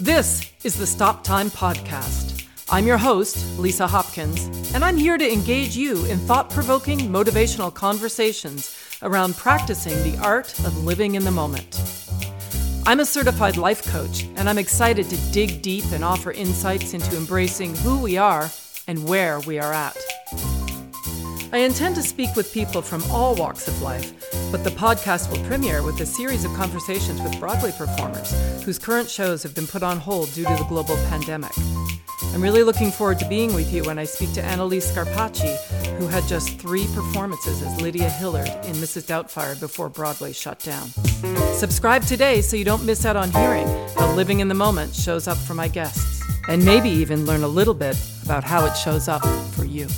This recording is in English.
This is the Stop Time Podcast. I'm your host, Lisa Hopkins, and I'm here to engage you in thought provoking, motivational conversations around practicing the art of living in the moment. I'm a certified life coach, and I'm excited to dig deep and offer insights into embracing who we are and where we are at. I intend to speak with people from all walks of life, but the podcast will premiere with a series of conversations with Broadway performers whose current shows have been put on hold due to the global pandemic. I'm really looking forward to being with you when I speak to Analise Scarpaci, who had just three performances as Lydia Hillard in Mrs. Doubtfire before Broadway shut down. Subscribe today so you don't miss out on hearing how living in the moment shows up for my guests, and maybe even learn a little bit about how it shows up for you.